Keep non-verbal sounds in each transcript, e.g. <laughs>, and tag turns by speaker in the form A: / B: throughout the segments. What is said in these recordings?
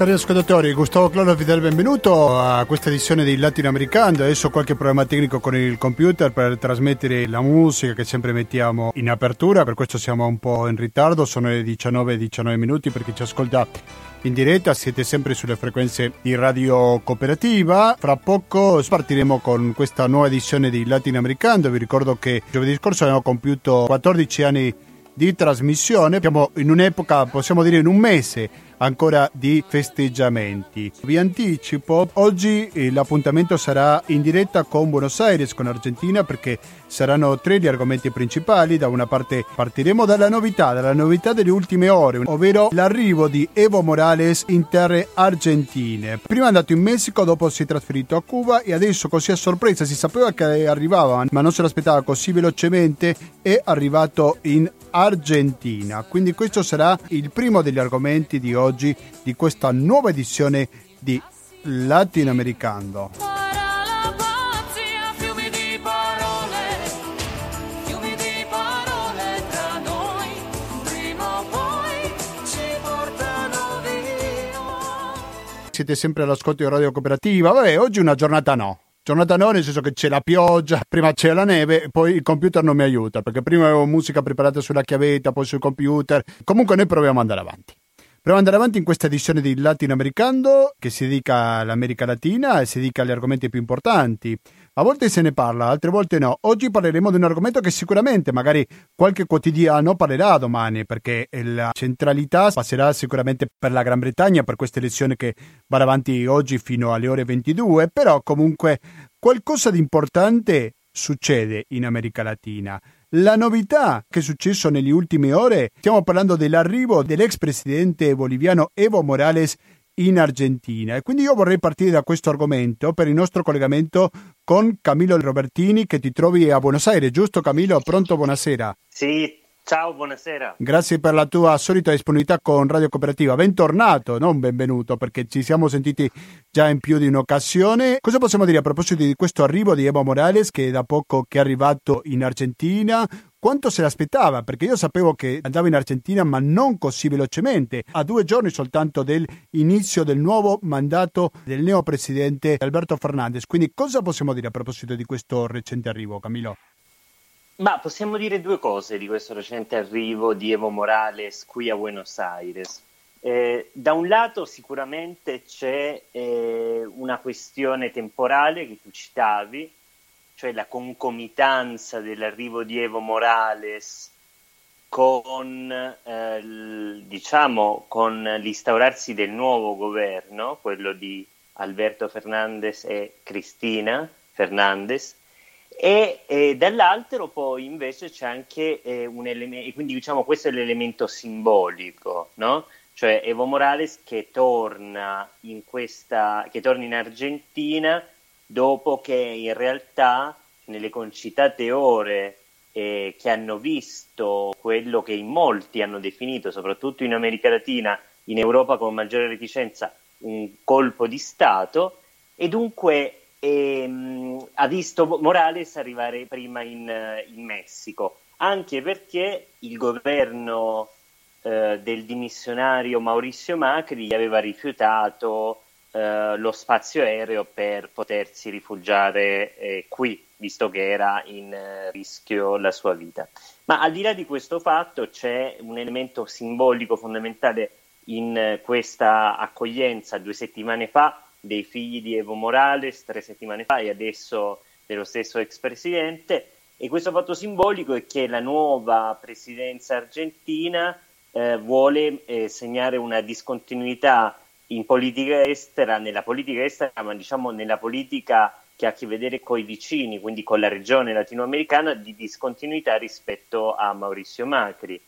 A: Cari ascoltatori, Gustavo Claudio vi dà il benvenuto a questa edizione di Latinoamericano. Adesso qualche problema tecnico con il computer per trasmettere la musica che sempre mettiamo in apertura, per questo siamo un po' in ritardo, sono le 19 19 minuti per chi ci ascolta in diretta, siete sempre sulle frequenze di Radio Cooperativa. Fra poco partiremo con questa nuova edizione di Latinoamericano. Vi ricordo che giovedì scorso abbiamo compiuto 14 anni di trasmissione, siamo in un'epoca, possiamo dire in un mese ancora di festeggiamenti. Vi anticipo, oggi eh, l'appuntamento sarà in diretta con Buenos Aires, con Argentina, perché saranno tre gli argomenti principali. Da una parte partiremo dalla novità, dalla novità delle ultime ore, ovvero l'arrivo di Evo Morales in terre argentine. Prima è andato in Messico, dopo si è trasferito a Cuba e adesso così a sorpresa, si sapeva che arrivava, ma non se l'aspettava così velocemente, è arrivato in Argentina. Quindi questo sarà il primo degli argomenti di oggi di questa nuova edizione di Latinoamericano. Siete sempre all'ascolto di Radio Cooperativa. Vabbè, oggi è una giornata no Giornata no, nel senso che c'è la pioggia, <laughs> prima c'è la neve, poi il computer non mi aiuta, perché prima avevo musica preparata sulla chiavetta, poi sul computer. Comunque noi proviamo ad andare avanti. Proviamo ad andare avanti in questa edizione di Latinoamericano che si dedica all'America Latina e si dedica agli argomenti più importanti. A volte se ne parla, altre volte no. Oggi parleremo di un argomento che sicuramente magari qualche quotidiano parlerà domani, perché la centralità passerà sicuramente per la Gran Bretagna, per questa elezione che va avanti oggi fino alle ore 22, però comunque qualcosa di importante succede in America Latina. La novità che è successo nelle ultime ore, stiamo parlando dell'arrivo dell'ex presidente boliviano Evo Morales in Argentina e quindi io vorrei partire da questo argomento per il nostro collegamento con Camillo Robertini che ti trovi a Buenos Aires, giusto Camillo? Pronto, buonasera.
B: Sì, Ciao, buonasera.
A: Grazie per la tua solita disponibilità con Radio Cooperativa. Bentornato, non benvenuto, perché ci siamo sentiti già in più di un'occasione. Cosa possiamo dire a proposito di questo arrivo di Evo Morales, che da poco che è arrivato in Argentina? Quanto se l'aspettava? Perché io sapevo che andava in Argentina, ma non così velocemente, a due giorni soltanto dell'inizio del nuovo mandato del neopresidente Alberto Fernandez. Quindi cosa possiamo dire a proposito di questo recente arrivo, Camilo?
B: Ma possiamo dire due cose di questo recente arrivo di Evo Morales qui a Buenos Aires. Eh, da un lato sicuramente c'è eh, una questione temporale che tu citavi, cioè la concomitanza dell'arrivo di Evo Morales con, eh, l, diciamo, con l'instaurarsi del nuovo governo, quello di Alberto Fernandez e Cristina Fernandez, e, e dall'altro poi invece c'è anche eh, un elemento, quindi diciamo questo è l'elemento simbolico, no? Cioè Evo Morales che torna in questa, che torna in Argentina dopo che in realtà nelle concitate ore eh, che hanno visto quello che in molti hanno definito, soprattutto in America Latina, in Europa con maggiore reticenza, un colpo di Stato e dunque e, mh, ha visto Morales arrivare prima in, in, Messico, anche perché il governo eh, del dimissionario Maurizio Macri gli aveva rifiutato eh, lo spazio aereo per potersi rifugiare eh, qui, visto che era in eh, rischio la sua vita. Ma al di là di questo fatto c'è un elemento simbolico fondamentale in eh, questa accoglienza due settimane fa dei figli di Evo Morales tre settimane fa e adesso dello stesso ex presidente. E questo fatto simbolico è che la nuova presidenza argentina eh, vuole eh, segnare una discontinuità in politica estera, nella politica estera, ma diciamo nella politica che ha a che vedere con i vicini, quindi con la regione latinoamericana, di discontinuità rispetto a Maurizio Macri.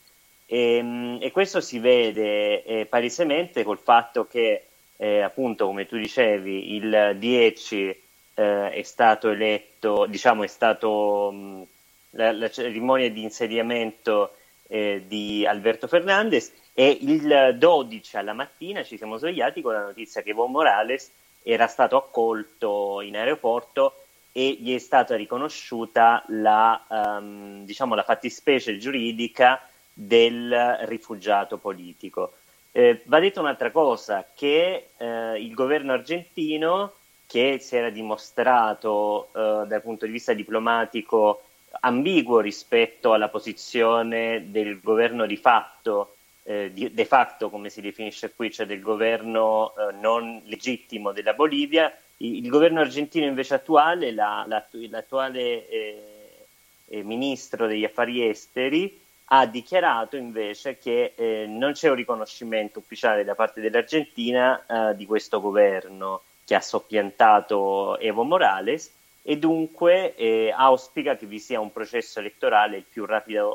B: E, ehm, e questo si vede eh, palesemente col fatto che eh, appunto come tu dicevi il 10 eh, è stato eletto, diciamo è stato mh, la, la, cerimonia di insediamento eh, di Alberto Fernandez e il 12 alla mattina ci siamo svegliati con la notizia che Evo Morales era stato accolto in aeroporto e gli è stata riconosciuta la, um, diciamo, la fattispecie giuridica del rifugiato politico. Eh, va detto un'altra cosa, che eh, il governo argentino, che si era dimostrato eh, dal punto di vista diplomatico ambiguo rispetto alla posizione del governo di fatto, eh, di, de facto come si definisce qui, cioè del governo eh, non legittimo della Bolivia, il, il, governo argentino invece attuale, la, la, l'attuale eh, ministro degli affari esteri, ha dichiarato invece che eh, non c'è un riconoscimento ufficiale da parte dell'Argentina eh, di questo governo che ha soppiantato Evo Morales e dunque eh, auspica che vi sia un processo elettorale il più,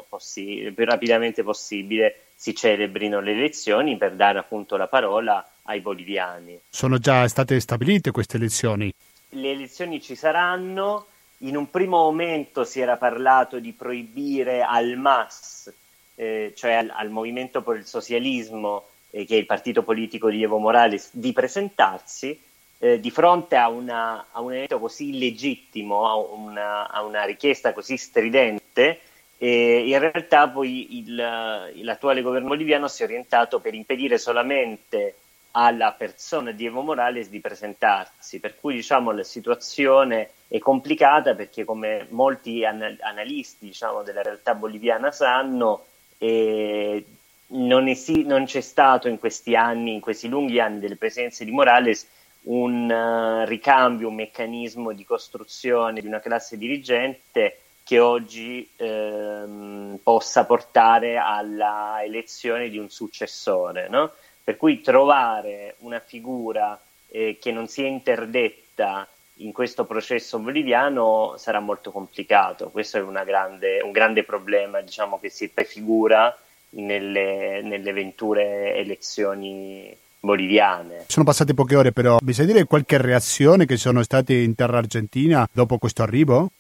B: possi- il più rapidamente possibile si celebrino le elezioni per dare appunto la parola ai boliviani.
A: Sono già state stabilite queste elezioni?
B: Le elezioni ci saranno, in un primo momento si era parlato di proibire al MAS, eh, cioè al, al, Movimento per il Socialismo, eh, che è il partito politico di Evo Morales, di presentarsi eh, di fronte a, una, a, un evento così illegittimo, a una, a una richiesta così stridente. in realtà poi il, l'attuale governo boliviano si è orientato per impedire solamente alla persona di Evo Morales di presentarsi, per cui diciamo, la situazione è complicata perché come molti analisti diciamo, della realtà boliviana sanno, eh, non, esi- non, c'è stato in questi anni, in questi lunghi anni delle presenze di Morales, un uh, ricambio, un meccanismo di costruzione di una classe dirigente che oggi ehm, possa portare alla elezione di un successore. No? Per cui trovare una figura eh, che non sia interdetta in questo processo boliviano sarà molto complicato. Questo è grande, un grande problema diciamo, che si prefigura nelle, nelle venture elezioni boliviane.
A: Sono passate poche ore, però bisogna dire qualche reazione che sono state in terra argentina dopo questo arrivo?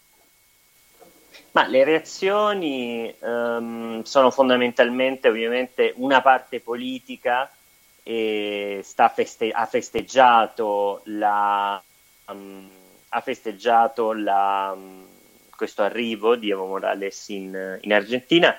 B: Ma le reazioni um, sono fondamentalmente ovviamente una parte politica feste- ha festeggiato, la, um, ha festeggiato la, um, questo arrivo di Evo Morales in, in, Argentina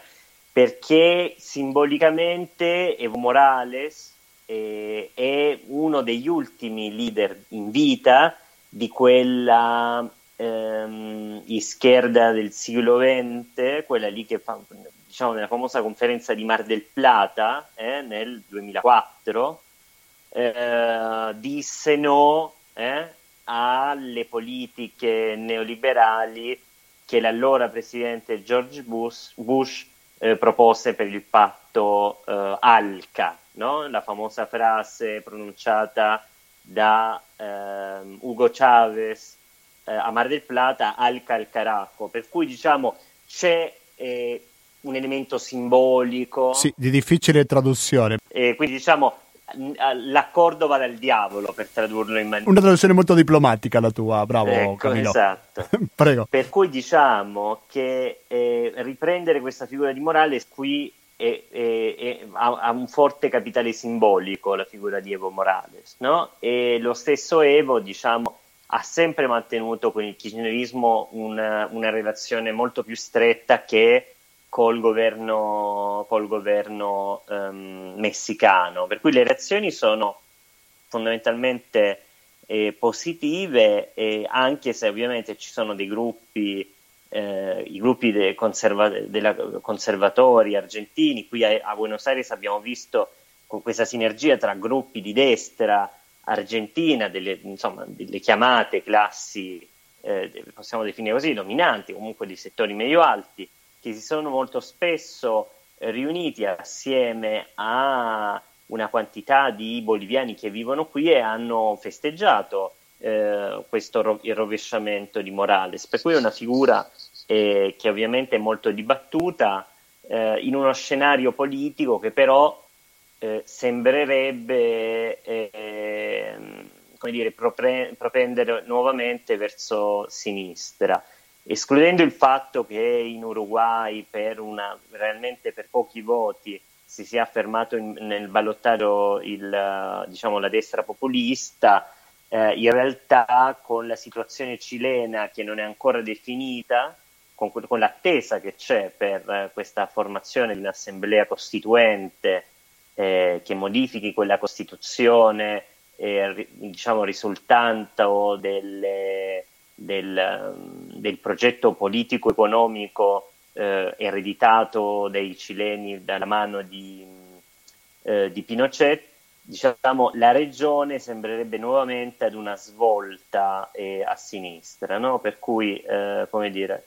B: perché simbolicamente Evo Morales eh, è uno degli ultimi leader in vita di quella ehm, izquierda del siglo XX, quella lì che fa diciamo, nella famosa conferenza di Mar del Plata eh, nel 2004, eh, disse no eh, alle politiche neoliberali che l'allora presidente George Bush, Bush eh, propose per il patto eh, ALCA, no? la famosa frase pronunciata da ehm, Hugo Chavez eh, a Mar del Plata, ALCA al Caraco, per cui diciamo c'è eh, un elemento simbolico.
A: Sì, di difficile traduzione.
B: E quindi diciamo l'accordo va dal diavolo per tradurlo in maniera...
A: Una traduzione molto diplomatica la tua, bravo
B: ecco,
A: Camillo.
B: Esatto. <laughs>
A: Prego.
B: Per cui diciamo che eh, riprendere questa figura di Morales qui è, è, è, ha, ha, un forte capitale simbolico la figura di Evo Morales, no? E lo stesso Evo, diciamo, ha sempre mantenuto con il kirchnerismo una, una relazione molto più stretta che col governo, col governo um, messicano, per cui le reazioni sono fondamentalmente eh, positive, anche se ovviamente ci sono dei gruppi, eh, i gruppi de conserva conservatori argentini, qui a, a, Buenos Aires abbiamo visto con questa sinergia tra gruppi di destra argentina, delle, insomma, delle chiamate classi, eh, possiamo definire così, dominanti, comunque di settori medio-alti, che si sono molto spesso riuniti assieme a una quantità di boliviani che vivono qui e hanno festeggiato eh, questo ro- il rovesciamento di Morales. Per cui è una figura eh, che ovviamente è molto dibattuta eh, in uno scenario politico che però eh, sembrerebbe ehm, come dire, propre- propendere nuovamente verso sinistra escludendo il fatto che in Uruguay per una, realmente per pochi voti si sia affermato in, nel ballottaggio il, diciamo, la destra populista, eh, in realtà con la situazione cilena che non è ancora definita, con, con l'attesa che c'è per eh, questa formazione di un'assemblea costituente eh, che modifichi quella Costituzione eh, diciamo, risultante delle, del, del, progetto politico-economico eh, ereditato dai cileni dalla mano di, eh, di Pinochet, diciamo, la regione sembrerebbe nuovamente ad una svolta eh, a sinistra, no? per cui, eh, dire,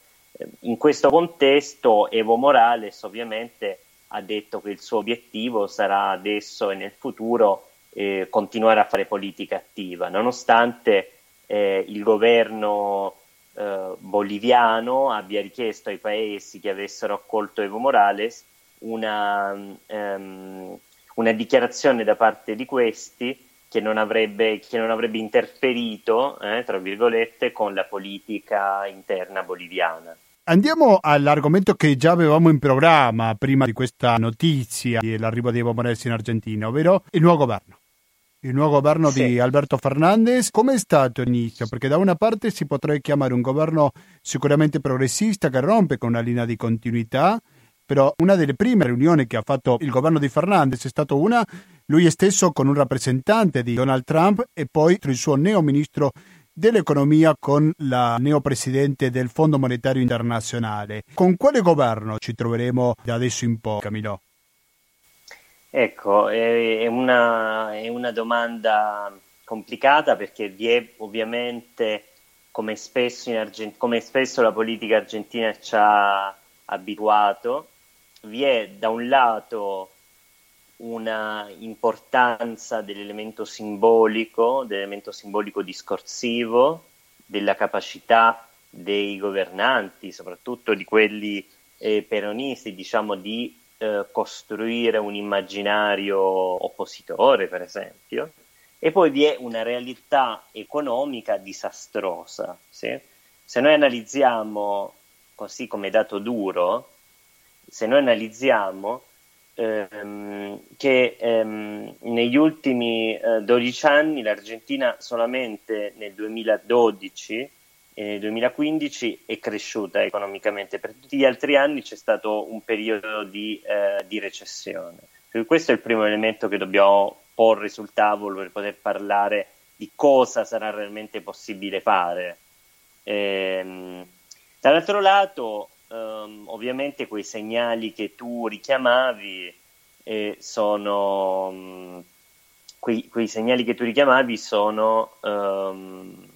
B: in questo contesto Evo Morales ovviamente ha detto che il suo obiettivo sarà adesso e nel futuro eh, continuare a fare politica attiva, nonostante eh, il governo eh, boliviano abbia richiesto ai paesi che avessero accolto Evo Morales una, um, una dichiarazione da parte di questi che non avrebbe, che non avrebbe interferito, eh, tra virgolette, con la politica interna boliviana.
A: Andiamo all'argomento che già avevamo in programma prima di questa notizia dell'arrivo di Evo Morales in Argentina, ovvero il nuovo governo il nuovo governo sì. di Alberto Fernandez. Come è stato l'inizio? Perché da una parte si potrebbe chiamare un governo sicuramente progressista che rompe con una linea di continuità, però una delle prime riunioni che ha fatto il governo di Fernandez è stata una lui stesso con un rappresentante di Donald Trump e poi il suo neo ministro dell'economia con la neopresidente del Fondo Monetario Internazionale. Con quale governo ci troveremo da adesso in poi, Camilo?
B: Ecco, è una, è una domanda complicata perché vi è ovviamente, come spesso, Argent- come spesso la politica argentina ci ha abituato, vi è da un lato una importanza dell'elemento simbolico, dell'elemento simbolico discorsivo, della capacità dei governanti, soprattutto di quelli eh, peronisti, diciamo, di eh, costruire un immaginario oppositore, per esempio, e poi vi è una realtà economica disastrosa. Sì? Se noi analizziamo, così come dato duro, se noi analizziamo ehm, che ehm, negli ultimi eh, 12 anni l'Argentina solamente nel 2012 e nel 2015 è cresciuta economicamente, per tutti gli altri anni c'è stato un periodo di, eh, di recessione. Quindi questo è il primo elemento che dobbiamo porre sul tavolo per poter parlare di cosa sarà realmente possibile fare. Ehm, dall'altro lato, ehm, ovviamente quei segnali che tu richiamavi eh, sono mh, mm, quei, quei, segnali che tu richiamavi sono ehm,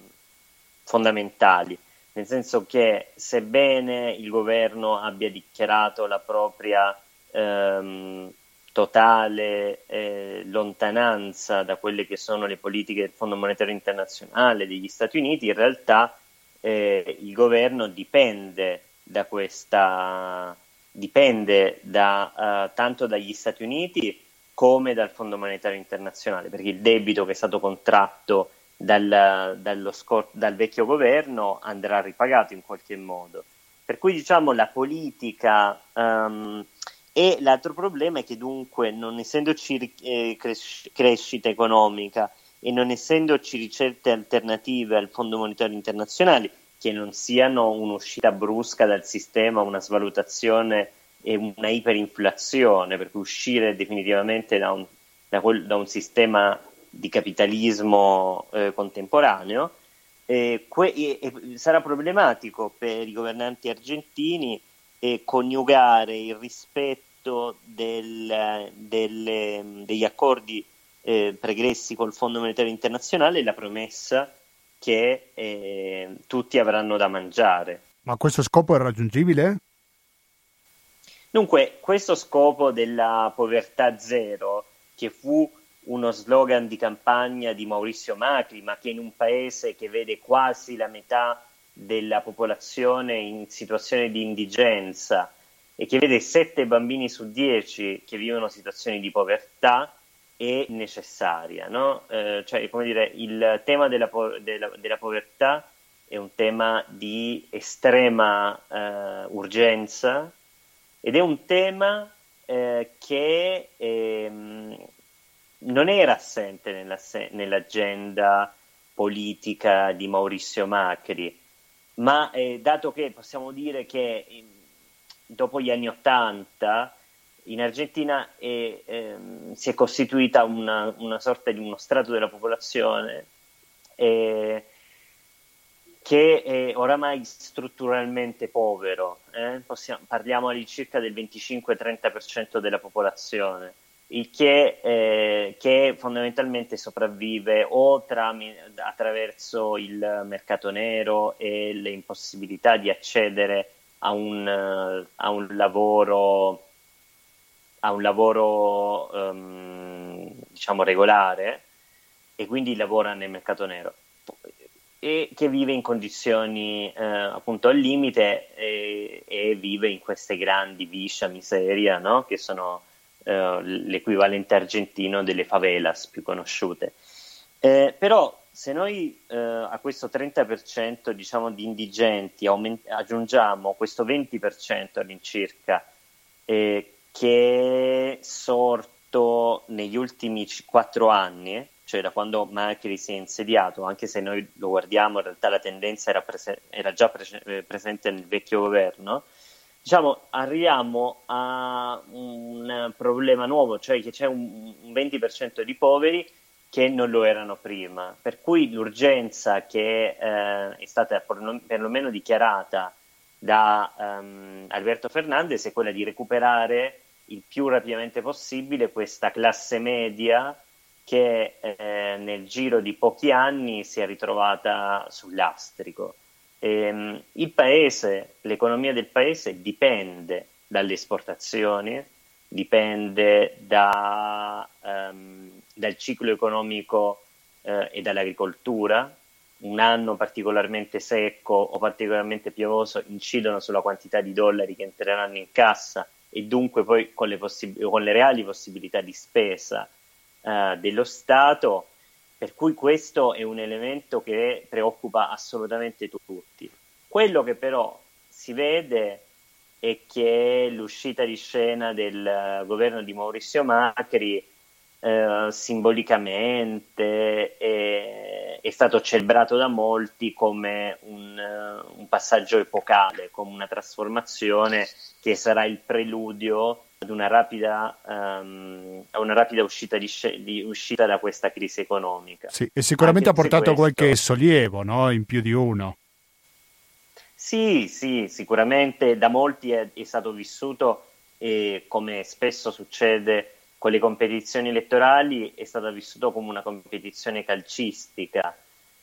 B: fondamentali, nel senso che sebbene il governo abbia dichiarato la propria ehm, totale eh, lontananza da quelle che sono le politiche del Fondo Monetario Internazionale degli Stati Uniti, in realtà eh, il governo dipende da questa dipende da, uh, tanto dagli Stati Uniti come dal Fondo Monetario Internazionale, perché il debito che è stato contratto dal, scor- dal vecchio governo andrà ripagato in qualche modo. Per cui diciamo la politica um, e l'altro problema è che dunque non essendoci eh, cres- crescita economica e non essendoci ricette alternative al Fondo Monetario Internazionale che non siano un'uscita brusca dal sistema, una svalutazione e una iperinflazione, per cui uscire definitivamente da un, da quel, da un sistema di capitalismo eh, contemporaneo, eh, que- e, sarà problematico per i governanti argentini eh, coniugare il rispetto del, delle, degli accordi eh, pregressi col Fondo Monetario Internazionale e la promessa che eh, tutti avranno da mangiare.
A: Ma questo scopo è raggiungibile?
B: Dunque, questo scopo della povertà zero, che fu uno slogan di campagna di Maurizio Macri, ma che in un paese che vede quasi la metà della popolazione in situazione di indigenza e che vede 7 bambini su 10 che vivono situazioni di povertà, è necessaria. No? Eh, cioè, come dire, il tema della, po- della, della, povertà è un tema di estrema eh, urgenza ed è un tema eh, che ehm, non era assente nella, nell'agenda politica di Maurizio Macri, ma eh, dato che possiamo dire che eh, dopo gli anni Ottanta in Argentina è, ehm, si è costituita una, una, sorta di uno strato della popolazione eh, che è oramai strutturalmente povero, eh? Possiamo, parliamo all'incirca del 25-30% della popolazione, il che, eh, che fondamentalmente sopravvive o tra, attraverso il mercato nero e le impossibilità di accedere a un, a un lavoro a un lavoro um, diciamo regolare e quindi lavora nel mercato nero e che vive in condizioni eh, appunto al limite e, e, vive in queste grandi viscia miseria no? che sono eh, l'equivalente argentino delle favelas più conosciute. Eh, però se noi eh, a questo 30% diciamo di indigenti aument- aggiungiamo questo 20% all'incirca eh, che è sorto negli ultimi quattro anni, cioè da quando Macri si è insediato, anche se noi lo guardiamo, in realtà la tendenza era, prese- era già pre- eh, presente nel vecchio governo, diciamo, arriviamo a un problema nuovo, cioè che c'è un, un 20% di poveri che non lo erano prima, per cui l'urgenza che eh, è stata perlomeno dichiarata da um, Alberto Fernandez è quella di recuperare il più rapidamente possibile questa classe media che eh, nel giro di pochi anni si è ritrovata sul lastrico. E, ehm, il paese, l'economia del paese dipende dalle esportazioni, dipende da, um, dal ciclo economico uh, e dall'agricoltura. Un anno particolarmente secco o particolarmente piovoso incidono sulla quantità di dollari che entreranno in cassa e dunque poi con le, possib- con le reali possibilità di spesa uh, dello Stato, per cui questo è un elemento che preoccupa assolutamente tutti. Quello che però si vede è che l'uscita di scena del governo di Maurizio Macri eh, simbolicamente è, è, stato celebrato da molti come un, un, passaggio epocale, come una trasformazione che sarà il preludio ad una rapida, um, a una rapida uscita, di, di, uscita, da questa crisi economica.
A: Sì, e sicuramente Anche ha portato questo... qualche sollievo no? in più di uno.
B: Sì, sì, sicuramente da molti è, è stato vissuto e come spesso succede con le competizioni elettorali è stato vissuto come una competizione calcistica,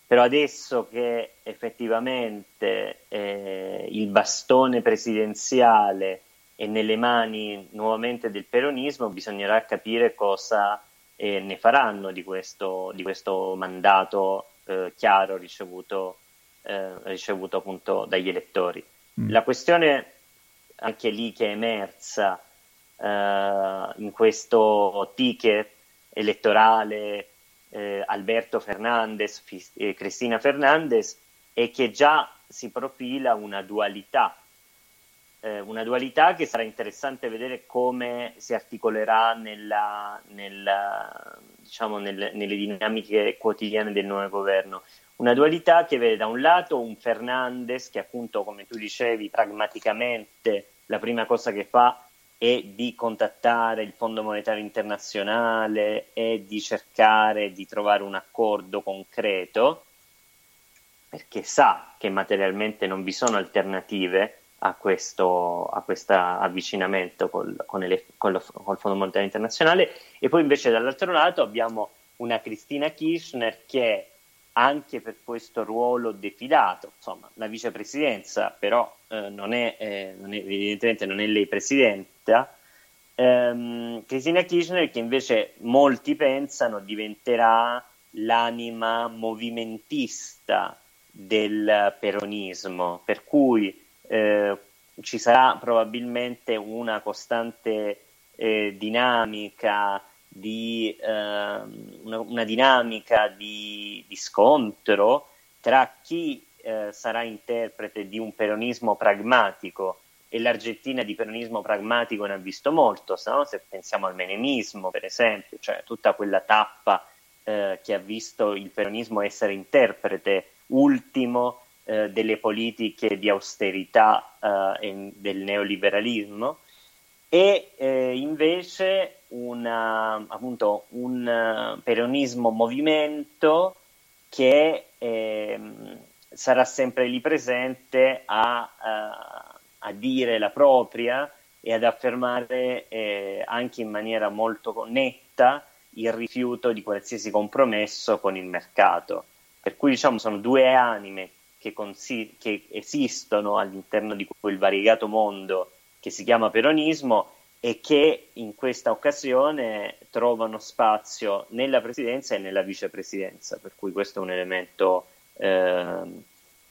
B: però adesso che effettivamente eh, il bastone presidenziale è nelle mani nuovamente del peronismo, bisognerà capire cosa eh, ne faranno di questo, di questo mandato eh, chiaro ricevuto, eh, ricevuto appunto dagli elettori. Mm. La questione anche lì che è emersa eh, in questo ticket elettorale eh, Alberto Fernandez e eh, Cristina Fernandez è che già si profila una dualità, eh, una dualità che sarà interessante vedere come si articolerà nella, nella, diciamo nel, nelle dinamiche quotidiane del nuovo governo. Una dualità che vede da un lato un Fernandez che appunto, come tu dicevi, pragmaticamente la prima cosa che fa e di contattare il Fondo Monetario Internazionale e di cercare di trovare un accordo concreto, perché sa che materialmente non vi sono alternative a questo avvicinamento col, con, con, lo, col Fondo Monetario Internazionale, e poi invece dall'altro lato abbiamo una Cristina Kirchner che anche per questo ruolo defilato, insomma la vicepresidenza però eh, non, è, eh, non, è, evidentemente non è lei presidenta, ehm, Cristina Kirchner che invece molti pensano diventerà l'anima movimentista del peronismo, per cui eh, ci sarà probabilmente una costante eh, dinamica di eh, una, una, dinamica di, di, scontro tra chi eh, sarà interprete di un peronismo pragmatico e l'Argentina di peronismo pragmatico ne ha visto molto, no? se pensiamo al menemismo per esempio, cioè tutta quella tappa eh, che ha visto il peronismo essere interprete ultimo eh, delle politiche di austerità eh, e del neoliberalismo e eh, invece una, appunto, un uh, peronismo movimento che eh, sarà sempre lì presente a, uh, a, dire la propria e ad affermare eh, anche in maniera molto netta il rifiuto di qualsiasi compromesso con il mercato. Per cui diciamo sono due anime che, consi- che esistono all'interno di quel variegato mondo che si chiama peronismo e che in questa occasione trovano spazio nella presidenza e nella vicepresidenza, per cui questo è un elemento, eh,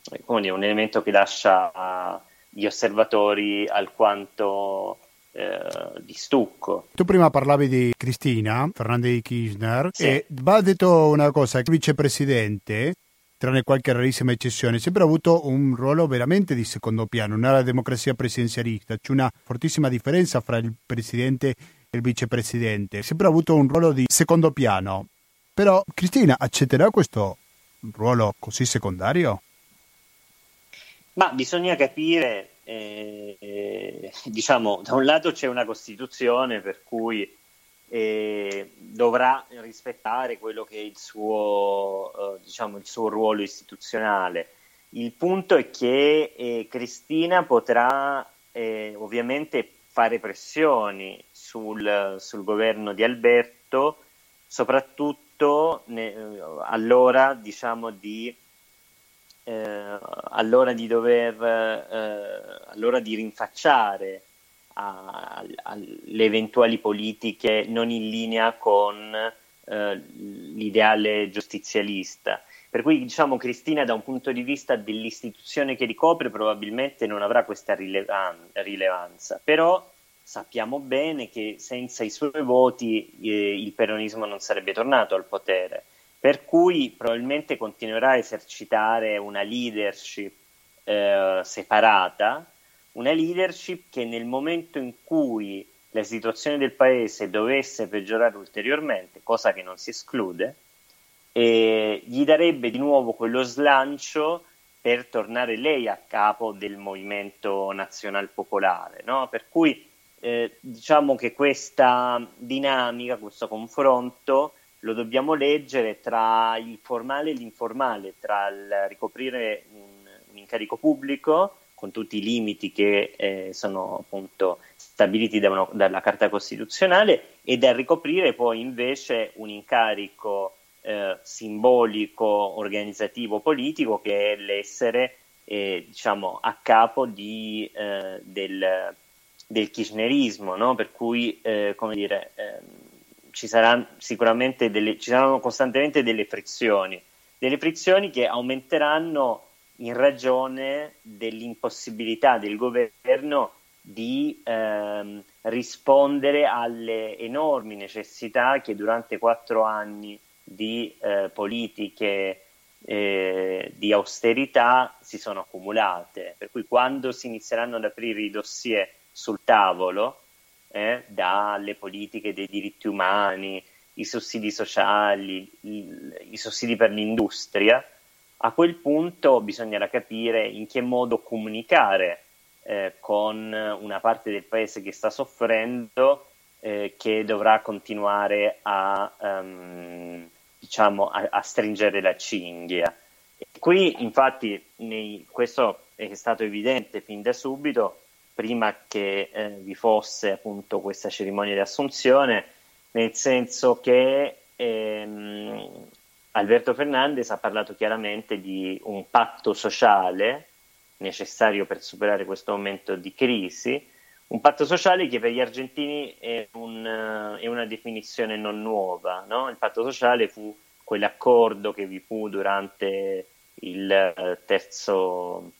B: dire, un elemento che lascia gli osservatori alquanto eh, di stucco.
A: Tu prima parlavi di Cristina Fernandez di Kirchner sì. e va detto una cosa, il vicepresidente tranne qualche rarissima eccezione, sempre ha avuto un ruolo veramente di secondo piano, non è la democrazia presidenzialista, c'è una fortissima differenza fra il presidente e il vicepresidente, sempre ha avuto un ruolo di secondo piano. Però Cristina accetterà questo ruolo così secondario?
B: Ma bisogna capire, eh, eh, diciamo, da un lato c'è una Costituzione per cui dovrà rispettare quello che è il suo, eh, diciamo, il suo ruolo istituzionale. Il punto è che eh, Cristina potrà eh, ovviamente fare pressioni sul, sul, governo di Alberto, soprattutto ne, all'ora, diciamo, di, eh, all'ora di dover, eh, all'ora di rinfacciare alle eventuali politiche non in linea con eh, l'ideale giustizialista. Per cui diciamo Cristina da un punto di vista dell'istituzione che ricopre probabilmente non avrà questa rilevan- rilevanza, però sappiamo bene che senza i suoi voti eh, il peronismo non sarebbe tornato al potere, per cui probabilmente continuerà a esercitare una leadership eh, separata una leadership che nel momento in cui la situazione del paese dovesse peggiorare ulteriormente, cosa che non si esclude, eh, gli darebbe di nuovo quello slancio per tornare lei a capo del movimento nazional popolare. No? Per cui eh, diciamo che questa dinamica, questo confronto, lo dobbiamo leggere tra il formale e l'informale, tra il ricoprire un, un incarico pubblico con tutti i limiti che eh, sono appunto stabiliti da una, dalla Carta Costituzionale e da ricoprire poi invece un incarico eh, simbolico, organizzativo, politico che è l'essere eh, diciamo a capo di, eh, del, del kirchnerismo, no? per cui eh, come dire, ehm, ci saranno sicuramente delle, ci saranno costantemente delle frizioni, delle frizioni che aumenteranno in ragione dell'impossibilità del governo di ehm, rispondere alle enormi necessità che durante quattro anni di eh, politiche eh, di austerità si sono accumulate. Per cui quando si inizieranno ad aprire i dossier sul tavolo, eh, dalle politiche dei diritti umani, i sussidi sociali, i, i sussidi per l'industria, a quel punto bisognerà capire in che modo comunicare eh, con una parte del paese che sta soffrendo, eh, che dovrà continuare a, um, diciamo, a, a, stringere la cinghia. E qui, infatti, nei, questo è stato evidente fin da subito, prima che eh, vi fosse appunto questa cerimonia di assunzione, nel senso che ehm, Alberto Fernandez ha parlato chiaramente di un patto sociale necessario per superare questo momento di crisi, un patto sociale che per gli argentini è, un, è una definizione non nuova. No? Il patto sociale fu quell'accordo che vi fu durante il terzo,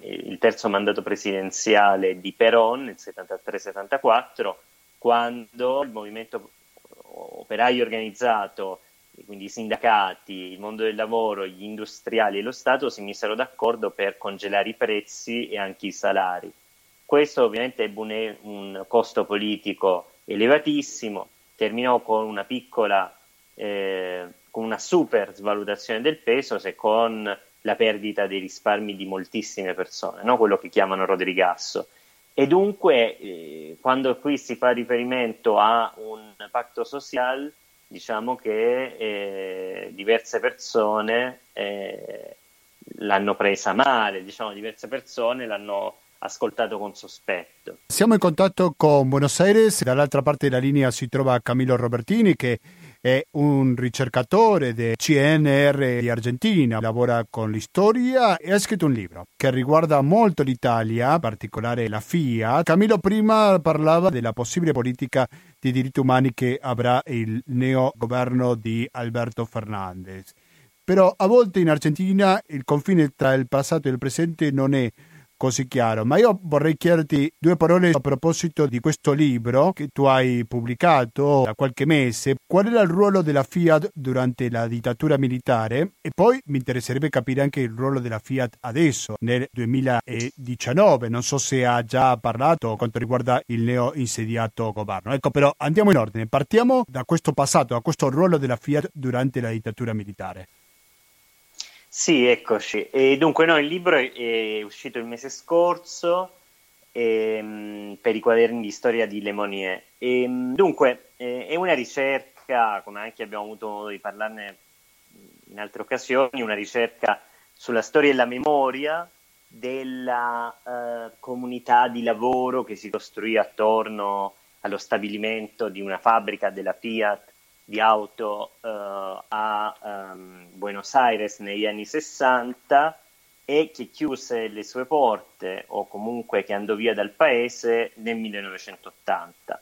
B: il terzo mandato presidenziale di Perón nel 73-74, quando il movimento operaio organizzato quindi i sindacati, il mondo del lavoro, gli industriali e lo Stato si misero d'accordo per congelare i prezzi e anche i salari. Questo ovviamente ebbe un, costo politico elevatissimo, terminò con una piccola, eh, con una super svalutazione del peso, se con la perdita dei risparmi di moltissime persone, no? quello che chiamano Rodrigasso. E dunque, eh, quando qui si fa riferimento a un pacto social, diciamo che eh, diverse persone eh, l'hanno presa male, diciamo, diverse persone l'hanno ascoltato con sospetto.
A: Siamo in contatto con Buenos Aires, dall'altra parte della linea si trova Camilo Robertini che è un ricercatore del CNR di Argentina, lavora con l'istoria e ha scritto un libro che riguarda molto l'Italia, in particolare la FIA. Camilo prima parlava della possibile politica di diritti umani che avrà il neo governo di Alberto Fernandez. Però a volte in Argentina il confine tra il passato e il presente non è così chiaro. Ma io vorrei chiederti due parole a proposito di questo libro che tu hai pubblicato da qualche mese. Qual era il ruolo della Fiat durante la dittatura militare? E poi mi interesserebbe capire anche il ruolo della Fiat adesso, nel 2019. Non so se ha già parlato quanto riguarda il neo insediato governo. Ecco, però andiamo in ordine. Partiamo da questo passato, da questo ruolo della Fiat durante la dittatura militare.
B: Sì, eccoci. E dunque, no, il libro è, uscito il mese scorso ehm, per i quaderni di storia di Le Monnier. E, ehm, dunque, eh, è una ricerca, come anche abbiamo avuto modo di parlarne in altre occasioni, una ricerca sulla storia e la memoria della eh, comunità di lavoro che si costruì attorno allo stabilimento di una fabbrica della Fiat di auto uh, a um, Buenos Aires negli anni 60 e che chiuse le sue porte o comunque che andò via dal paese nel 1980.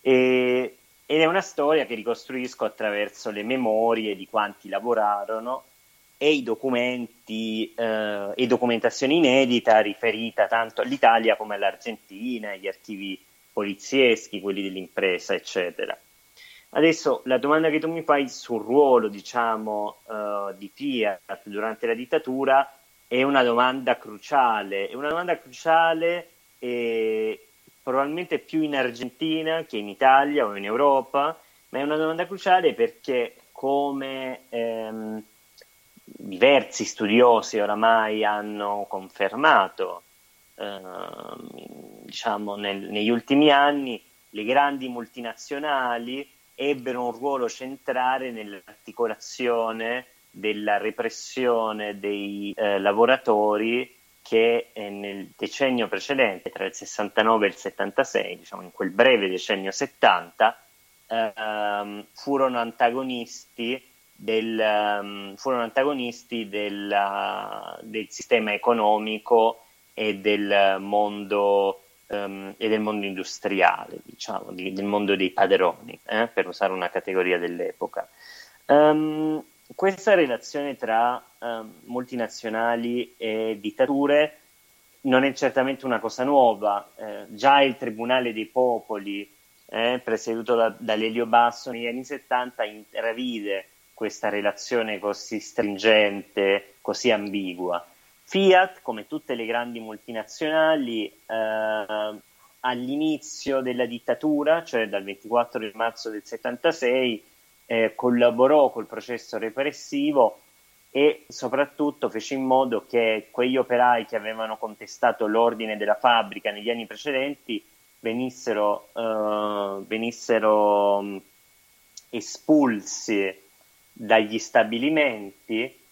B: E, ed è una storia che ricostruisco attraverso le memorie di quanti lavorarono e i documenti eh, e documentazione inedita riferita tanto all'Italia come all'Argentina, gli archivi polizieschi, quelli dell'impresa, eccetera. Adesso la domanda che tu mi fai sul ruolo, diciamo, uh, di Fiat durante la dittatura è una domanda cruciale, è una domanda cruciale e probabilmente più in Argentina che in Italia o in Europa, ma è una domanda cruciale perché come ehm, diversi studiosi oramai hanno confermato, ehm, diciamo, nel, negli ultimi anni, le grandi multinazionali ebbero un ruolo centrale nell'articolazione della repressione dei eh, lavoratori che eh, nel decennio precedente, tra il 69 e il 76, diciamo in quel breve decennio 70, ehm, furono antagonisti del, um, furono antagonisti della, del sistema economico e del mondo um, e del mondo industriale, diciamo, di, del mondo dei padroni, eh, per usare una categoria dell'epoca. Um, questa relazione tra um, multinazionali e dittature non è certamente una cosa nuova, eh, già il Tribunale dei Popoli, eh, presieduto da, da Lelio Basso negli anni 70, intravide questa relazione così stringente, così ambigua. Fiat, come tutte le grandi multinazionali, eh, all'inizio della dittatura, cioè dal 24 marzo del 76, eh, collaborò col processo repressivo e soprattutto fece in modo che quegli operai che avevano contestato l'ordine della fabbrica negli anni precedenti venissero, eh, venissero mm, espulsi dagli stabilimenti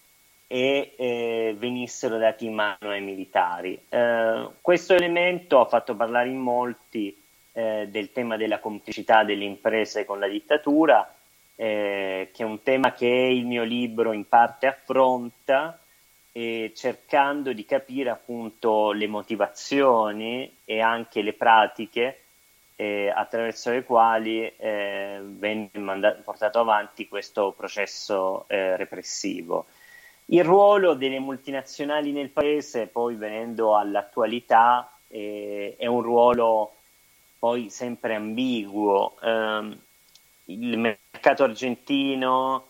B: e eh, venissero dati in mano ai militari. Eh, questo elemento ha fatto parlare in molti eh, del tema della complicità delle imprese con la dittatura, eh, che è un tema che il mio libro in parte affronta, cercando di capire appunto le motivazioni e anche le pratiche eh, attraverso le quali eh, venne mandato, portato avanti questo processo repressivo. Il ruolo delle multinazionali nel paese, poi venendo all'attualità, eh, è un ruolo poi sempre ambiguo. Eh, il mercato argentino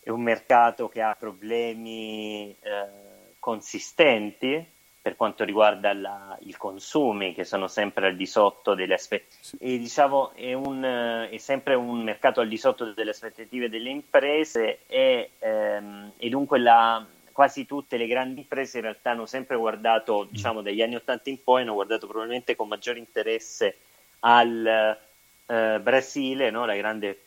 B: è un mercato che ha problemi eh, consistenti per quanto riguarda la, i consumi che sono sempre al di sotto delle aspettative. Sì. E diciamo è, un, è, sempre un mercato al di sotto delle aspettative delle imprese e, ehm, e dunque la, quasi tutte le grandi imprese in realtà hanno sempre guardato, diciamo dagli anni 80 in poi, hanno guardato probabilmente con maggiore interesse al eh, Brasile, no? la grande,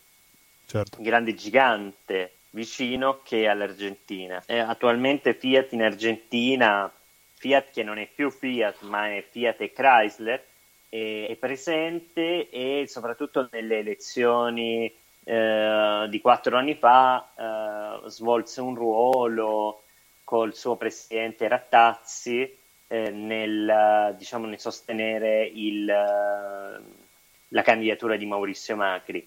B: certo. grande gigante vicino, che all'Argentina. Eh, attualmente Fiat in Argentina, Fiat che non è più Fiat ma è Fiat e Chrysler, è, è presente e soprattutto nelle elezioni eh, di quattro anni fa eh, svolse un ruolo col suo presidente Rattazzi eh, nel, diciamo, nel, sostenere il, la candidatura di Maurizio Macri.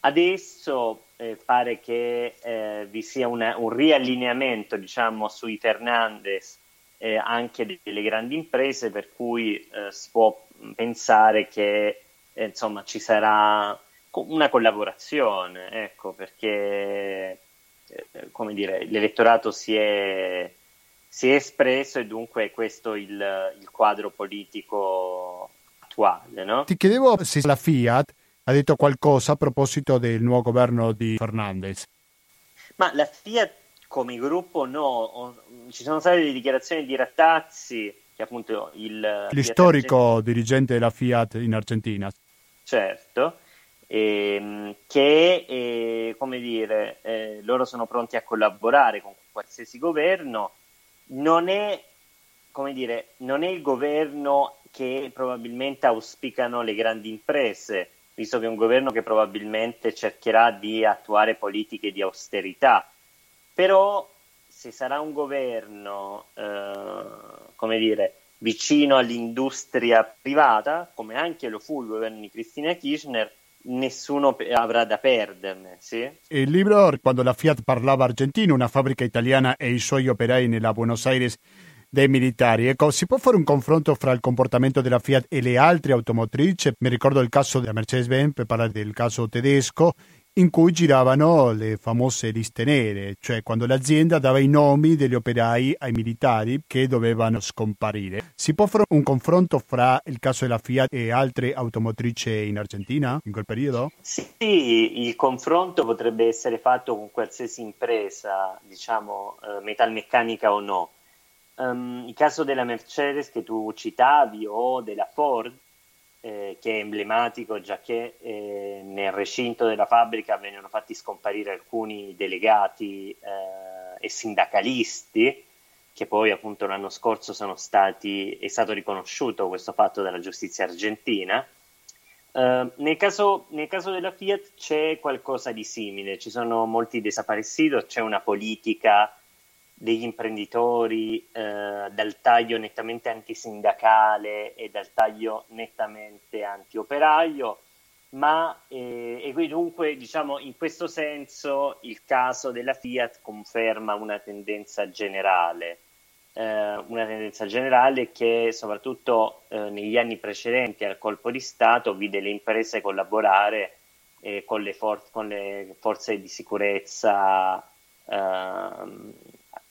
B: Adesso eh, pare che eh, vi sia una, un riallineamento diciamo, sui Fernandez eh, anche delle grandi imprese, per cui eh, si può pensare che eh, insomma, ci sarà una collaborazione, ecco, perché eh, come dire, l'elettorato si è, si è, espresso e dunque è questo il, il quadro politico attuale. No?
A: Ti chiedevo se la Fiat ha detto qualcosa a proposito del nuovo governo di Fernandez.
B: Ma la Fiat come gruppo no, ci sono state delle dichiarazioni di Rattazzi, che appunto il...
A: L'istorico Fiat dirigente della Fiat in Argentina.
B: Certo, ehm, che eh, come dire, eh, loro sono pronti a collaborare con qualsiasi governo, non è, come dire, non è il governo che probabilmente auspicano le grandi imprese, visto che è un governo che probabilmente cercherà di attuare politiche di austerità. Però se sarà un governo, eh, come dire, vicino all'industria privata, come anche lo fu il governo di Cristina Kirchner, nessuno avrà da perderne. Sì?
A: Il libro, quando la Fiat parlava argentino, una fabbrica italiana e i suoi operai nella Buenos Aires dei militari. Ecco, si può fare un confronto fra il comportamento della Fiat e le altre automotrici? Mi ricordo il caso della Mercedes-Benz, per parlare del caso tedesco, in cui giravano le famose liste nere, cioè quando l'azienda dava i nomi degli operai ai militari che dovevano scomparire. Si può fare un confronto fra il caso della Fiat e altre automotrici in Argentina in quel periodo?
B: Sì, il confronto potrebbe essere fatto con qualsiasi impresa, diciamo eh, metalmeccanica o no. Um, il caso della Mercedes che tu citavi o della Ford, eh, che è emblematico già che eh, nel recinto della fabbrica vennero fatti scomparire alcuni delegati eh, e sindacalisti che poi appunto l'anno scorso stati, è stato riconosciuto questo fatto dalla giustizia argentina. Uh, nel, caso, nel, caso, della Fiat c'è qualcosa di simile, ci sono molti desaparecidos, c'è una politica degli imprenditori eh, dal taglio nettamente antisindacale e dal taglio nettamente antioperaio, ma eh, e dunque diciamo in questo senso il caso della Fiat conferma una tendenza generale, eh, una tendenza generale che soprattutto eh, negli anni precedenti al colpo di Stato vide le imprese collaborare eh, con le, for- con, le forze di sicurezza ehm,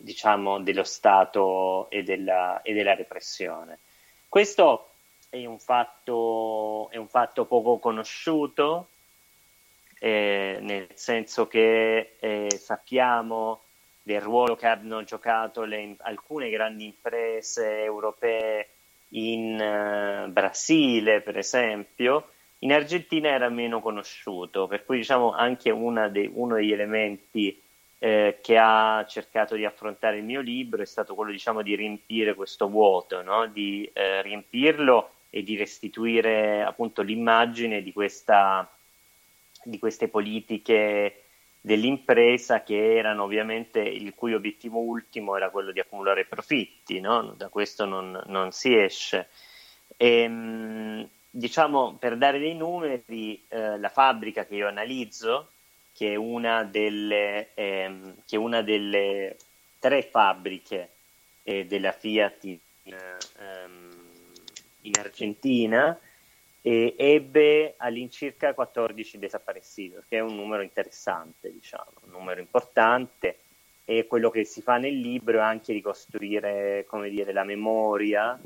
B: diciamo, dello Stato e della, e della repressione. Questo è un fatto, è un fatto poco conosciuto, eh, nel senso che eh, sappiamo del ruolo che hanno giocato le, alcune grandi imprese europee in uh, Brasile, per esempio, in Argentina era meno conosciuto, per cui diciamo anche de, uno degli elementi eh, che ha cercato di affrontare il mio libro è stato quello diciamo, di riempire questo vuoto, no? di eh, riempirlo e di restituire appunto l'immagine di, questa, di queste politiche dell'impresa che erano ovviamente il cui obiettivo ultimo era quello di accumulare profitti, no? da questo non, non si esce. E, ehm, diciamo per dare dei numeri, eh, la fabbrica che io analizzo che è una delle, ehm, è una delle tre fabbriche eh, della Fiat in, ehm, in Argentina e ebbe all'incirca 14 desaparecidos, che è un numero interessante, diciamo, un numero importante. E quello che si fa nel libro è anche ricostruire, come dire, la memoria,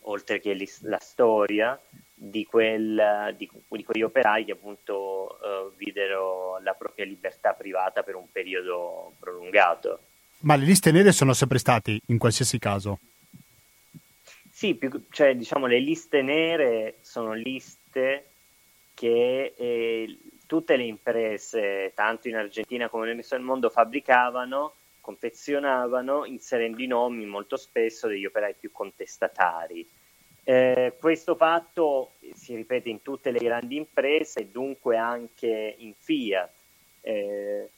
B: oltre che la storia di, quel, di, di quegli operai che appunto uh, videro la propria libertà privata per un periodo prolungato.
A: Ma le liste nere sono sempre stati, in qualsiasi caso.
B: Sì, più, cioè diciamo le liste nere sono liste che eh, tutte le imprese, tanto in Argentina come nel resto del mondo, fabbricavano, confezionavano inserendo i nomi molto spesso degli operai più contestatari. Eh, questo fatto si ripete in tutte le grandi imprese e dunque anche in Fiat. Eh,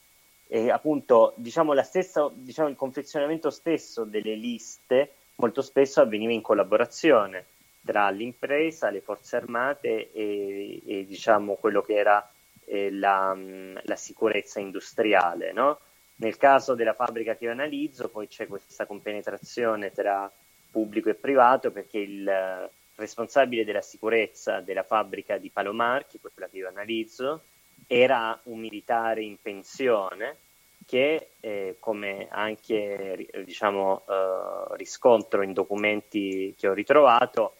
B: e appunto diciamo, stessa, diciamo, il confezionamento stesso delle liste molto spesso avveniva in collaborazione tra l'impresa, le forze armate e, e diciamo quello che era eh, la, la, sicurezza industriale. No? Nel caso della fabbrica che io analizzo poi c'è questa compenetrazione tra pubblico e privato perché il responsabile della sicurezza della fabbrica di Palomar, che è quella che io analizzo, era un militare in pensione che, eh, come anche diciamo, eh, riscontro in documenti che ho ritrovato,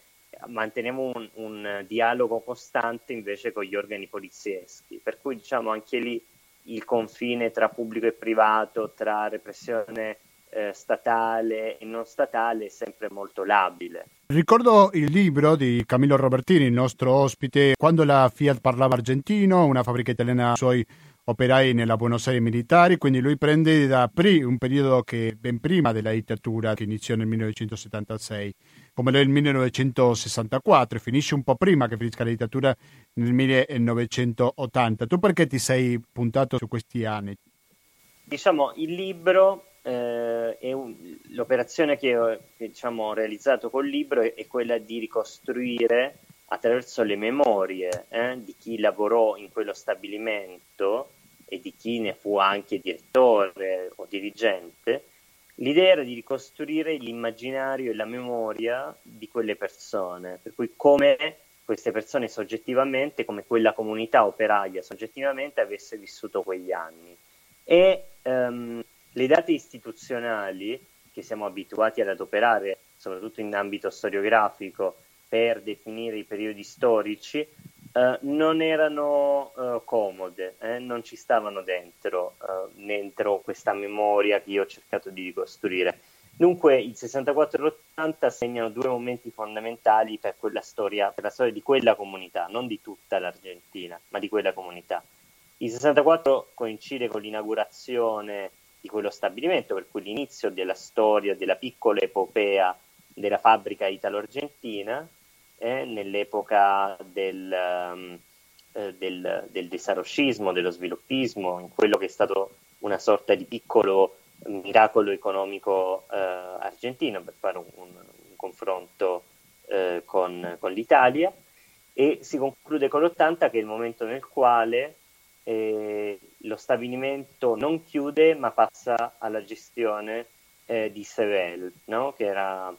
B: mantenevo un, un, dialogo costante invece con gli organi polizieschi, per cui diciamo anche lì il confine tra pubblico e privato, tra repressione eh, statale e non statale è sempre molto labile.
A: Ricordo il libro di Camillo Robertini, il nostro ospite, quando la Fiat parlava argentino, una fabbrica italiana, suoi operai nella Buenos Aires militari, quindi lui prende da pri, un periodo che ben prima della dittatura che iniziò nel 1976, come lo è il 1964, e finisce un po' prima che finisca la dittatura nel 1980. Tu perché ti sei puntato su questi anni?
B: Diciamo, il libro eh, un, l'operazione che ho, che, diciamo, ho realizzato col libro è, è quella di ricostruire attraverso le memorie eh, di chi lavorò in quello stabilimento e di chi ne fu anche direttore o dirigente, l'idea era di ricostruire l'immaginario e la memoria di quelle persone, per cui come queste persone soggettivamente, come quella comunità operaia soggettivamente avesse vissuto quegli anni. E um, le date istituzionali che siamo abituati ad adoperare, soprattutto in ambito storiografico, per definire i periodi storici, eh, non erano uh, comode, eh, non ci stavano dentro, uh, dentro questa memoria che io ho cercato di ricostruire. Dunque il 64 e l'80 segnano due momenti fondamentali per, quella storia, per la storia di quella comunità, non di tutta l'Argentina, ma di quella comunità. Il 64 coincide con l'inaugurazione di quello stabilimento, per cui l'inizio della storia, della piccola epopea della fabbrica italo-argentina, eh, nell'epoca del, um, eh, del, del desarroscismo, dello sviluppismo, in quello che è stato una sorta di piccolo miracolo economico eh, argentino, per fare un, un, un confronto eh, con, con, l'Italia, e si conclude con l'80 che è il momento nel quale eh, lo stabilimento non chiude ma passa alla gestione eh, di Sevel, no? che era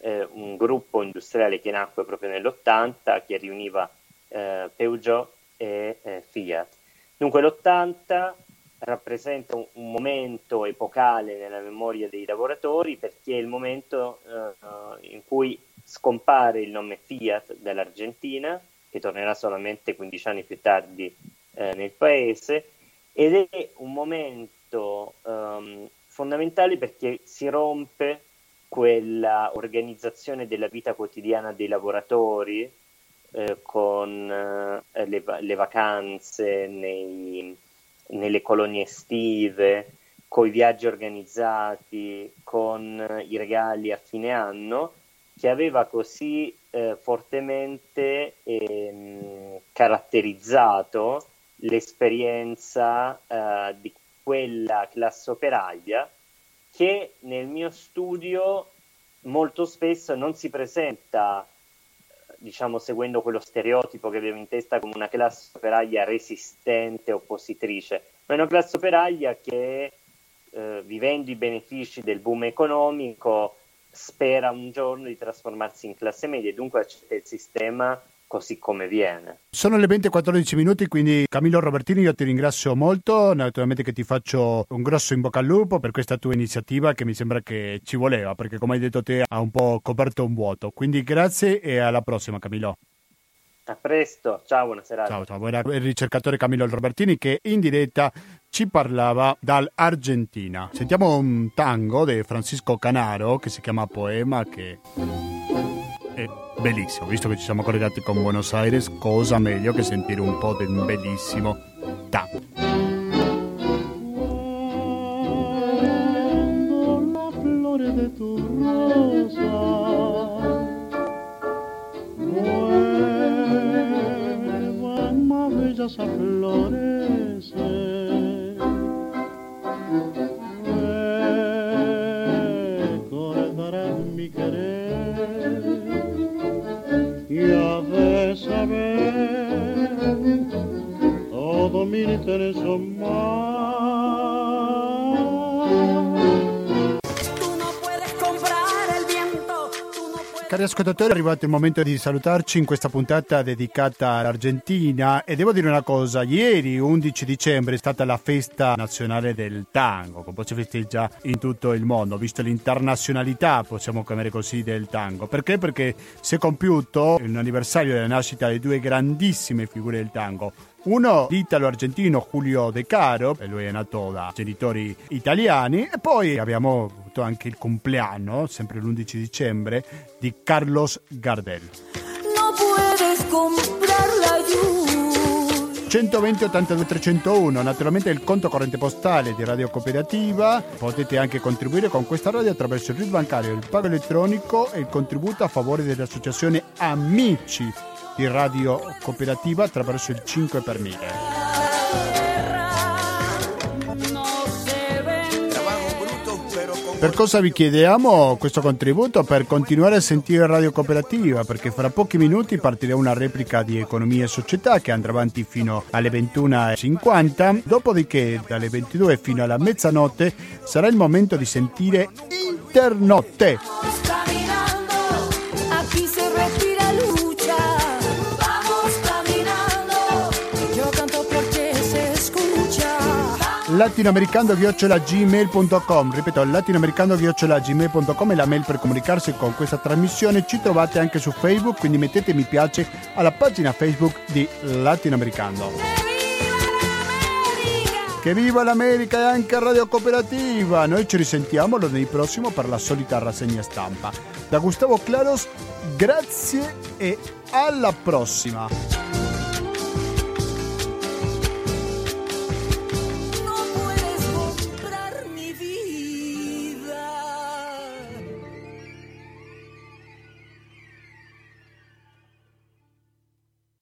B: eh, un gruppo industriale che nacque proprio nell'80 che riuniva eh, Peugeot e eh, Fiat. Dunque l'80 rappresenta un, un, momento epocale nella memoria dei lavoratori perché è il momento eh, in cui scompare il nome Fiat dall'Argentina, che tornerà solamente 15 anni più tardi eh, nel paese, ed è un momento um, fondamentale perché si rompe quella organizzazione della vita quotidiana dei lavoratori eh, con eh, le, le, vacanze nei, nelle colonie estive, con i viaggi organizzati, con i regali a fine anno, che aveva così eh, fortemente ehm, caratterizzato l'esperienza eh, di quella classe operaia che nel mio studio molto spesso non si presenta, diciamo, seguendo quello stereotipo che avevo in testa come una classe operaia resistente, oppositrice, ma è una classe operaia che, eh, vivendo i benefici del boom economico, spera un giorno di trasformarsi in classe media e dunque accetta il sistema così come viene.
A: Sono le 20.14 minuti, quindi Camillo Robertini io ti ringrazio molto, naturalmente che ti faccio un grosso in bocca al lupo per questa tua iniziativa che mi sembra che ci voleva, perché come hai detto te ha un po' coperto un vuoto. Quindi grazie e alla prossima Camillo.
B: A presto, ciao, buona serata.
A: Ciao, ciao, era il ricercatore Camillo Robertini che in diretta ci parlava dall'Argentina. Sentiamo un tango di Francisco Canaro che si chiama Poema che è bellissimo, visto che ci siamo collegati con Buenos Aires, cosa meglio che sentire un po' del bellissimo tango. Ascoltatori, è arrivato il momento di salutarci in questa puntata dedicata all'Argentina e devo dire una cosa, ieri 11 dicembre è stata la festa nazionale del tango, che poi si festeggia in tutto il mondo, visto l'internazionalità, possiamo chiamare così, del tango. Perché? Perché si è compiuto un anniversario della nascita di due grandissime figure del tango, uno l'italo-argentino Julio De Caro, lui è nato da genitori italiani, e poi abbiamo avuto anche il compleanno, sempre l'11 dicembre, di Carlos Gardel. No puedes comprar la 120 82 301, naturalmente il conto corrente postale di Radio Cooperativa. Potete anche contribuire con questa radio attraverso il RID bancario, il pago elettronico e il contributo a favore dell'associazione Amici di Radio Cooperativa attraverso il 5 per 1000. Per cosa vi chiediamo questo contributo? Per continuare a sentire Radio Cooperativa, perché fra pochi minuti partirà una replica di Economia e Società che andrà avanti fino alle 21.50, dopodiché dalle 22 fino alla mezzanotte sarà il momento di sentire Internotte. latinoamericano-gmail.com ripeto latinoamericano-gmail.com è la mail per comunicarsi con questa trasmissione. Ci trovate anche su Facebook quindi mettete mi piace alla pagina Facebook di Latinoamericano che viva l'America e anche Radio Cooperativa! Noi ci risentiamo lunedì prossimo per la solita rassegna stampa. Da Gustavo Claros grazie e alla prossima